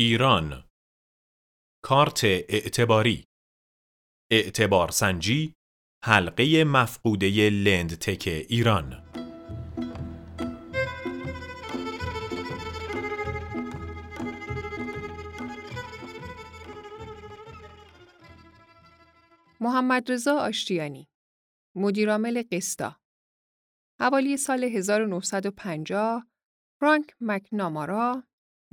ایران. کارت اعتباری. اعتبار سنجی حلقه مفقوده لندتک ایران. محمد رضا آشتیانی مدیرعامل قستا حوالی سال 1950 فرانک مکنامارا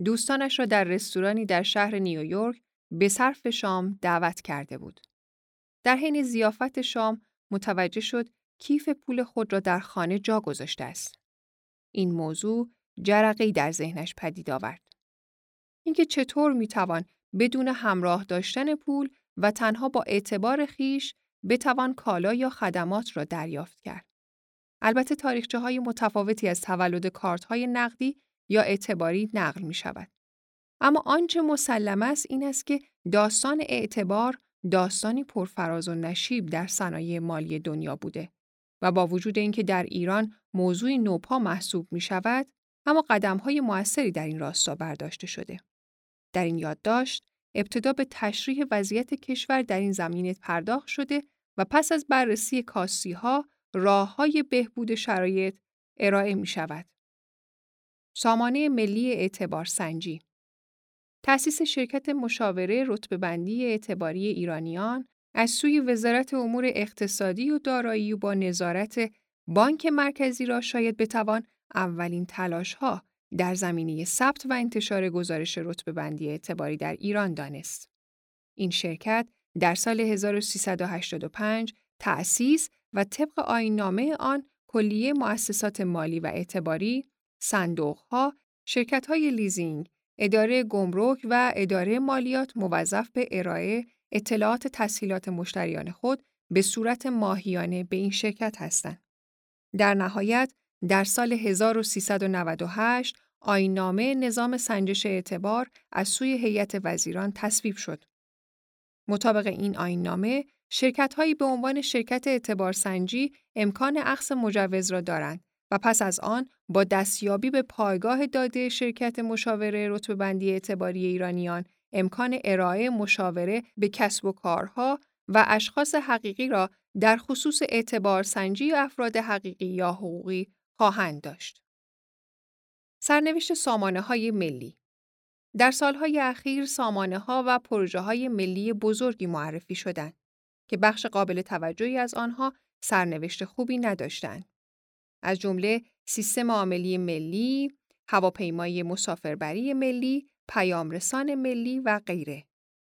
دوستانش را در رستورانی در شهر نیویورک به صرف شام دعوت کرده بود. در حین زیافت شام متوجه شد کیف پول خود را در خانه جا گذاشته است. این موضوع جرقی در ذهنش پدید آورد. اینکه چطور می‌توان بدون همراه داشتن پول و تنها با اعتبار خیش بتوان کالا یا خدمات را دریافت کرد. البته تاریخچه های متفاوتی از تولد کارت های نقدی یا اعتباری نقل می شود. اما آنچه مسلم است این است که داستان اعتبار داستانی پرفراز و نشیب در صنایع مالی دنیا بوده و با وجود اینکه در ایران موضوعی نوپا محسوب می شود اما قدم های موثری در این راستا برداشته شده. در این یادداشت ابتدا به تشریح وضعیت کشور در این زمینه پرداخت شده و پس از بررسی کاسی ها راه های بهبود شرایط ارائه می شود. سامانه ملی اعتبار سنجی تأسیس شرکت مشاوره رتبه‌بندی اعتباری ایرانیان از سوی وزارت امور اقتصادی و دارایی و با نظارت بانک مرکزی را شاید بتوان اولین تلاش‌ها در زمینه ثبت و انتشار گزارش رتبه‌بندی اعتباری در ایران دانست. این شرکت در سال 1385 تأسیس و طبق آینامه آن کلیه مؤسسات مالی و اعتباری صندوقها، های لیزینگ، اداره گمرک و اداره مالیات موظف به ارائه اطلاعات تسهیلات مشتریان خود به صورت ماهیانه به این شرکت هستند. در نهایت در سال 1398 آینامه نظام سنجش اعتبار از سوی هیئت وزیران تصویب شد. مطابق این آینامه، شرکت‌هایی به عنوان شرکت اعتبار سنجی امکان اخذ مجوز را دارند و پس از آن با دستیابی به پایگاه داده شرکت مشاوره رتبه‌بندی اعتباری ایرانیان امکان ارائه مشاوره به کسب و کارها و اشخاص حقیقی را در خصوص اعتبار سنجی افراد حقیقی یا حقوقی خواهند داشت. سرنوشت سامانه های ملی در سالهای اخیر سامانه ها و پروژه های ملی بزرگی معرفی شدند که بخش قابل توجهی از آنها سرنوشت خوبی نداشتند. از جمله سیستم عاملی ملی، هواپیمای مسافربری ملی، پیامرسان ملی و غیره.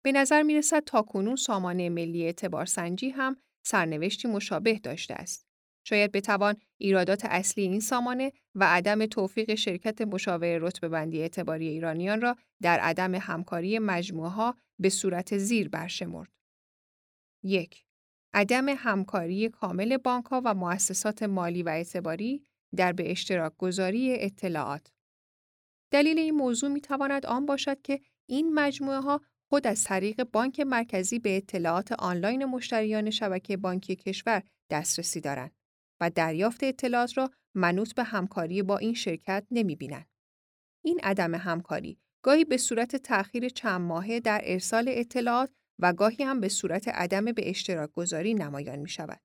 به نظر می رسد تا کنون سامانه ملی اعتبار سنجی هم سرنوشتی مشابه داشته است. شاید بتوان ایرادات اصلی این سامانه و عدم توفیق شرکت مشاور رتبه بندی اعتباری ایرانیان را در عدم همکاری مجموعه ها به صورت زیر برشمرد. یک عدم همکاری کامل بانکها و مؤسسات مالی و اعتباری در به اشتراک گذاری اطلاعات. دلیل این موضوع می تواند آن باشد که این مجموعه ها خود از طریق بانک مرکزی به اطلاعات آنلاین مشتریان شبکه بانکی کشور دسترسی دارند و دریافت اطلاعات را منوط به همکاری با این شرکت نمی بینند. این عدم همکاری گاهی به صورت تأخیر چند ماهه در ارسال اطلاعات و گاهی هم به صورت عدم به اشتراک گذاری نمایان می شود.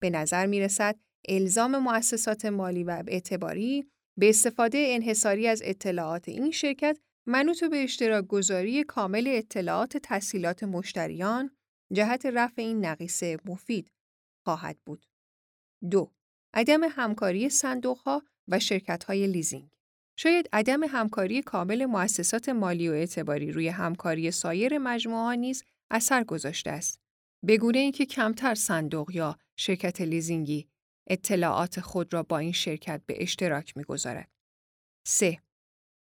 به نظر می رسد الزام مؤسسات مالی و اعتباری به استفاده انحصاری از اطلاعات این شرکت منوط به اشتراک گذاری کامل اطلاعات تسهیلات مشتریان جهت رفع این نقیصه مفید خواهد بود. دو عدم همکاری صندوقها و شرکت‌های لیزینگ شاید عدم همکاری کامل مؤسسات مالی و اعتباری روی همکاری سایر مجموعه نیز اثر گذاشته است. بگونه اینکه کمتر صندوق یا شرکت لیزینگی اطلاعات خود را با این شرکت به اشتراک می‌گذارد. 3.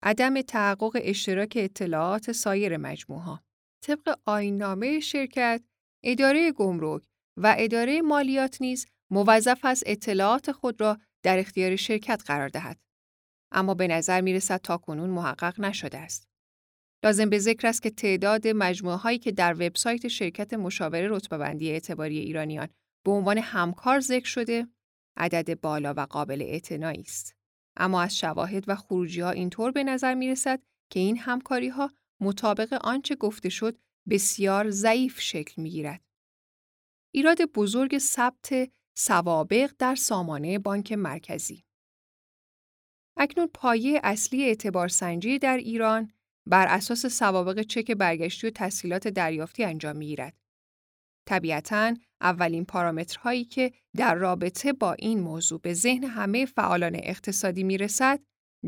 عدم تحقق اشتراک اطلاعات سایر مجموعه طبق آیین‌نامه شرکت، اداره گمرک و اداره مالیات نیز موظف است اطلاعات خود را در اختیار شرکت قرار دهد. اما به نظر می رسد تا کنون محقق نشده است. لازم به ذکر است که تعداد مجموعه هایی که در وبسایت شرکت مشاوره رتبه‌بندی اعتباری ایرانیان به عنوان همکار ذکر شده، عدد بالا و قابل اعتنایی است. اما از شواهد و خروجی ها اینطور به نظر می رسد که این همکاری ها مطابق آنچه گفته شد بسیار ضعیف شکل می‌گیرد. ایراد بزرگ ثبت سوابق در سامانه بانک مرکزی اکنون پایه اصلی اعتبار سنجی در ایران بر اساس سوابق چک برگشتی و تسهیلات دریافتی انجام می‌گیرد. طبیعتاً اولین پارامترهایی که در رابطه با این موضوع به ذهن همه فعالان اقتصادی می‌رسد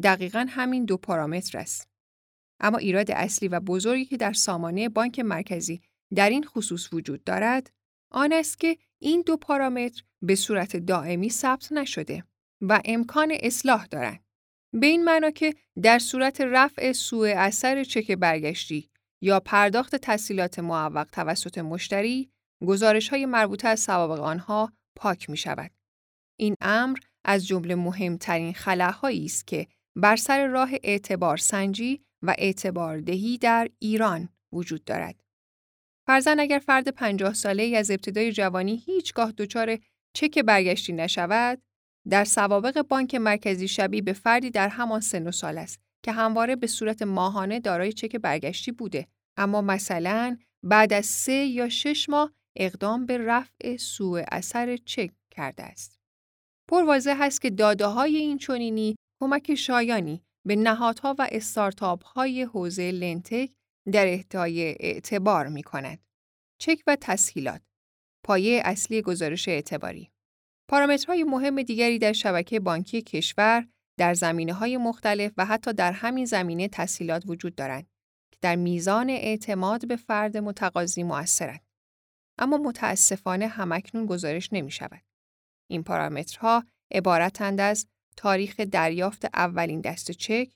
دقیقاً همین دو پارامتر است. اما ایراد اصلی و بزرگی که در سامانه بانک مرکزی در این خصوص وجود دارد آن است که این دو پارامتر به صورت دائمی ثبت نشده و امکان اصلاح دارند. به این معنا که در صورت رفع سوء اثر چک برگشتی یا پرداخت تسهیلات معوق توسط مشتری، گزارش های مربوطه از سوابق آنها پاک می شود. این امر از جمله مهمترین خلاهایی است که بر سر راه اعتبار سنجی و اعتبار دهی در ایران وجود دارد. فرزن اگر فرد پنجاه ساله از ابتدای جوانی هیچگاه دچار چک برگشتی نشود، در سوابق بانک مرکزی شبیه به فردی در همان سن و سال است که همواره به صورت ماهانه دارای چک برگشتی بوده اما مثلا بعد از سه یا شش ماه اقدام به رفع سوء اثر چک کرده است. پرواضح هست که داده های این چونینی کمک شایانی به نهادها و استارتاپ های حوزه لنتک در اهدای اعتبار می کند. چک و تسهیلات پایه اصلی گزارش اعتباری پارامترهای مهم دیگری در شبکه بانکی کشور در زمینه های مختلف و حتی در همین زمینه تسهیلات وجود دارند که در میزان اعتماد به فرد متقاضی مؤثرند. اما متاسفانه همکنون گزارش نمی شود. این پارامترها عبارتند از تاریخ دریافت اولین دست چک،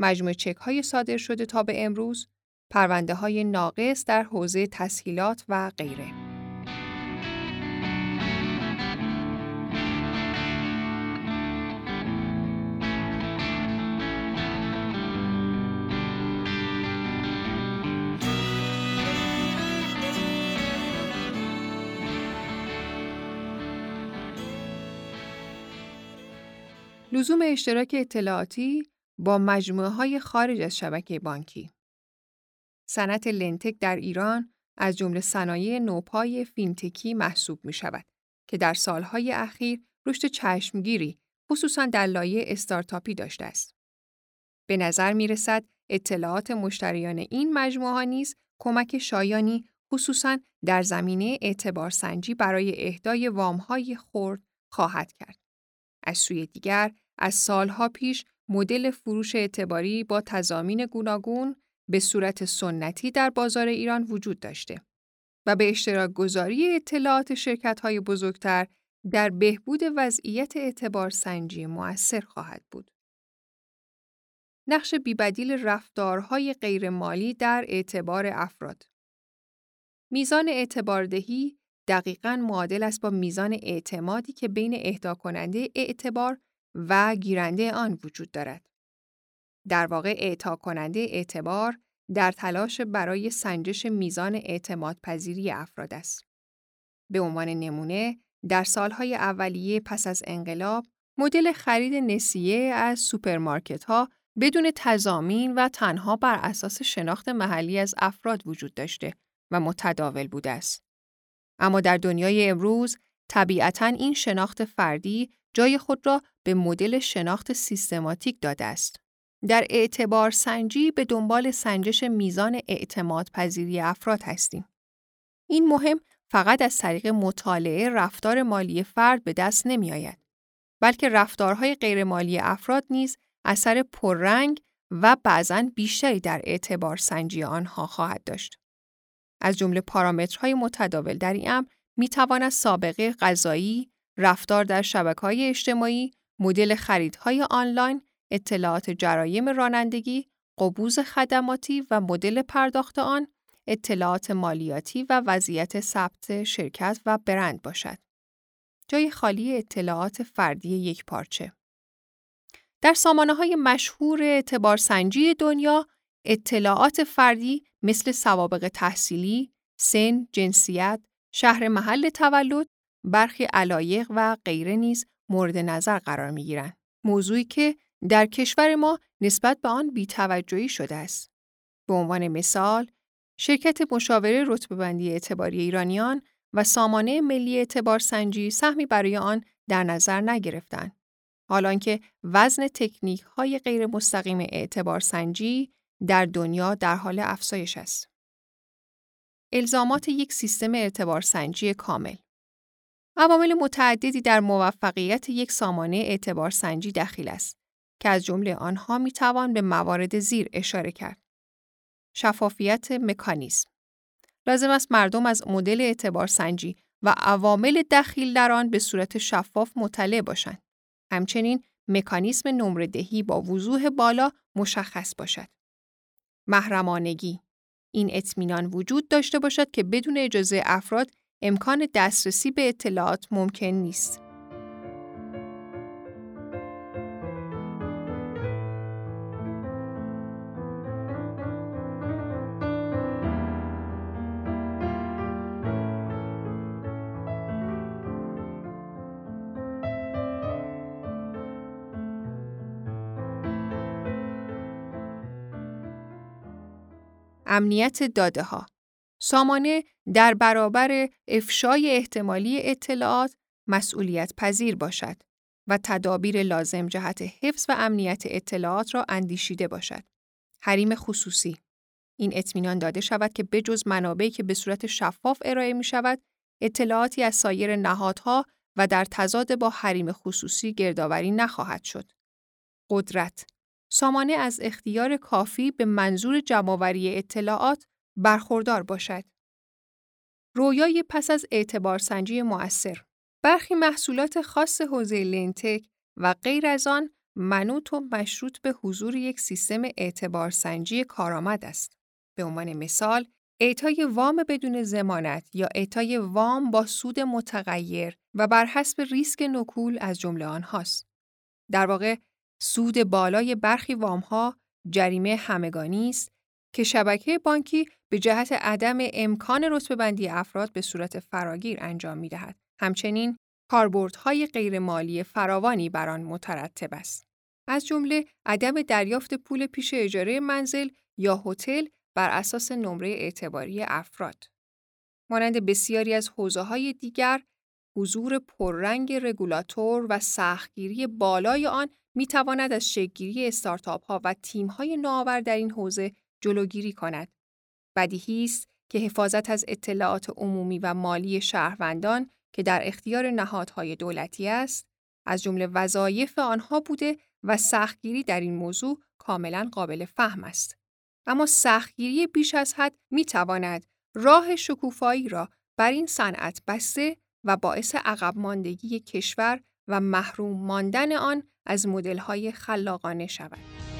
مجموع چک های صادر شده تا به امروز، پرونده های ناقص در حوزه تسهیلات و غیره. لزوم اشتراک اطلاعاتی با مجموعه های خارج از شبکه بانکی. صنعت لنتک در ایران از جمله صنایع نوپای فینتکی محسوب می شود که در سالهای اخیر رشد چشمگیری خصوصا در لایه استارتاپی داشته است. به نظر می رسد اطلاعات مشتریان این مجموعه ها نیز کمک شایانی خصوصا در زمینه اعتبار سنجی برای اهدای وامهای خرد خواهد کرد. از سوی دیگر از سالها پیش مدل فروش اعتباری با تضامین گوناگون به صورت سنتی در بازار ایران وجود داشته و به اشتراک گذاری اطلاعات شرکت های بزرگتر در بهبود وضعیت اعتبار سنجی مؤثر خواهد بود. نقش بیبدیل رفتارهای غیرمالی در اعتبار افراد میزان اعتباردهی دقیقاً معادل است با میزان اعتمادی که بین اعطا کننده اعتبار و گیرنده آن وجود دارد. در واقع اعطا کننده اعتبار در تلاش برای سنجش میزان اعتماد پذیری افراد است. به عنوان نمونه، در سالهای اولیه پس از انقلاب، مدل خرید نسیه از سوپرمارکت ها بدون تضامین و تنها بر اساس شناخت محلی از افراد وجود داشته و متداول بوده است. اما در دنیای امروز طبیعتا این شناخت فردی جای خود را به مدل شناخت سیستماتیک داده است. در اعتبار سنجی به دنبال سنجش میزان اعتماد پذیری افراد هستیم. این مهم فقط از طریق مطالعه رفتار مالی فرد به دست نمی آید. بلکه رفتارهای غیرمالی افراد نیز اثر پررنگ و بعضا بیشتری در اعتبار سنجی آنها خواهد داشت. از جمله پارامترهای متداول در این امر می تواند سابقه غذایی، رفتار در های اجتماعی، مدل خریدهای آنلاین، اطلاعات جرایم رانندگی، قبوز خدماتی و مدل پرداخت آن، اطلاعات مالیاتی و وضعیت ثبت شرکت و برند باشد. جای خالی اطلاعات فردی یک پارچه. در سامانه های مشهور اعتبارسنجی دنیا، اطلاعات فردی مثل سوابق تحصیلی، سن، جنسیت، شهر محل تولد، برخی علایق و غیره نیز مورد نظر قرار می گیرند. موضوعی که در کشور ما نسبت به آن بیتوجهی شده است. به عنوان مثال، شرکت مشاوره رتبه‌بندی اعتباری ایرانیان و سامانه ملی اعتبار سنجی سهمی برای آن در نظر نگرفتند. حالان که وزن تکنیک های غیر مستقیم اعتبار سنجی در دنیا در حال افزایش است. الزامات یک سیستم اعتبار سنجی کامل عوامل متعددی در موفقیت یک سامانه اعتبار سنجی دخیل است که از جمله آنها می توان به موارد زیر اشاره کرد. شفافیت مکانیزم لازم است مردم از مدل اعتبار سنجی و عوامل دخیل در آن به صورت شفاف مطلع باشند. همچنین مکانیسم نمره دهی با وضوح بالا مشخص باشد. محرمانگی این اطمینان وجود داشته باشد که بدون اجازه افراد امکان دسترسی به اطلاعات ممکن نیست. امنیت داده ها سامانه در برابر افشای احتمالی اطلاعات مسئولیت پذیر باشد و تدابیر لازم جهت حفظ و امنیت اطلاعات را اندیشیده باشد. حریم خصوصی این اطمینان داده شود که بجز منابعی که به صورت شفاف ارائه می شود، اطلاعاتی از سایر نهادها و در تضاد با حریم خصوصی گردآوری نخواهد شد. قدرت سامانه از اختیار کافی به منظور جمعآوری اطلاعات برخوردار باشد. رویای پس از اعتبار سنجی مؤثر برخی محصولات خاص حوزه لنتک و غیر از آن منوط و مشروط به حضور یک سیستم اعتبار سنجی کارآمد است. به عنوان مثال، اعطای وام بدون زمانت یا اعطای وام با سود متغیر و بر حسب ریسک نکول از جمله آنهاست. در واقع سود بالای برخی وامها جریمه همگانی است که شبکه بانکی به جهت عدم امکان رتبه‌بندی افراد به صورت فراگیر انجام می دهد. همچنین کاربردهای غیرمالی فراوانی بر آن مترتب است. از جمله عدم دریافت پول پیش اجاره منزل یا هتل بر اساس نمره اعتباری افراد. مانند بسیاری از حوزه های دیگر، حضور پررنگ رگولاتور و سختگیری بالای آن می تواند از شکلگیری استارتاپ ها و تیم های نوآور در این حوزه جلوگیری کند. بدیهی است که حفاظت از اطلاعات عمومی و مالی شهروندان که در اختیار نهادهای دولتی است، از جمله وظایف آنها بوده و سختگیری در این موضوع کاملا قابل فهم است. اما سختگیری بیش از حد می تواند راه شکوفایی را بر این صنعت بسته و باعث عقب ماندگی کشور و محروم ماندن آن از مدل‌های خلاقانه شود.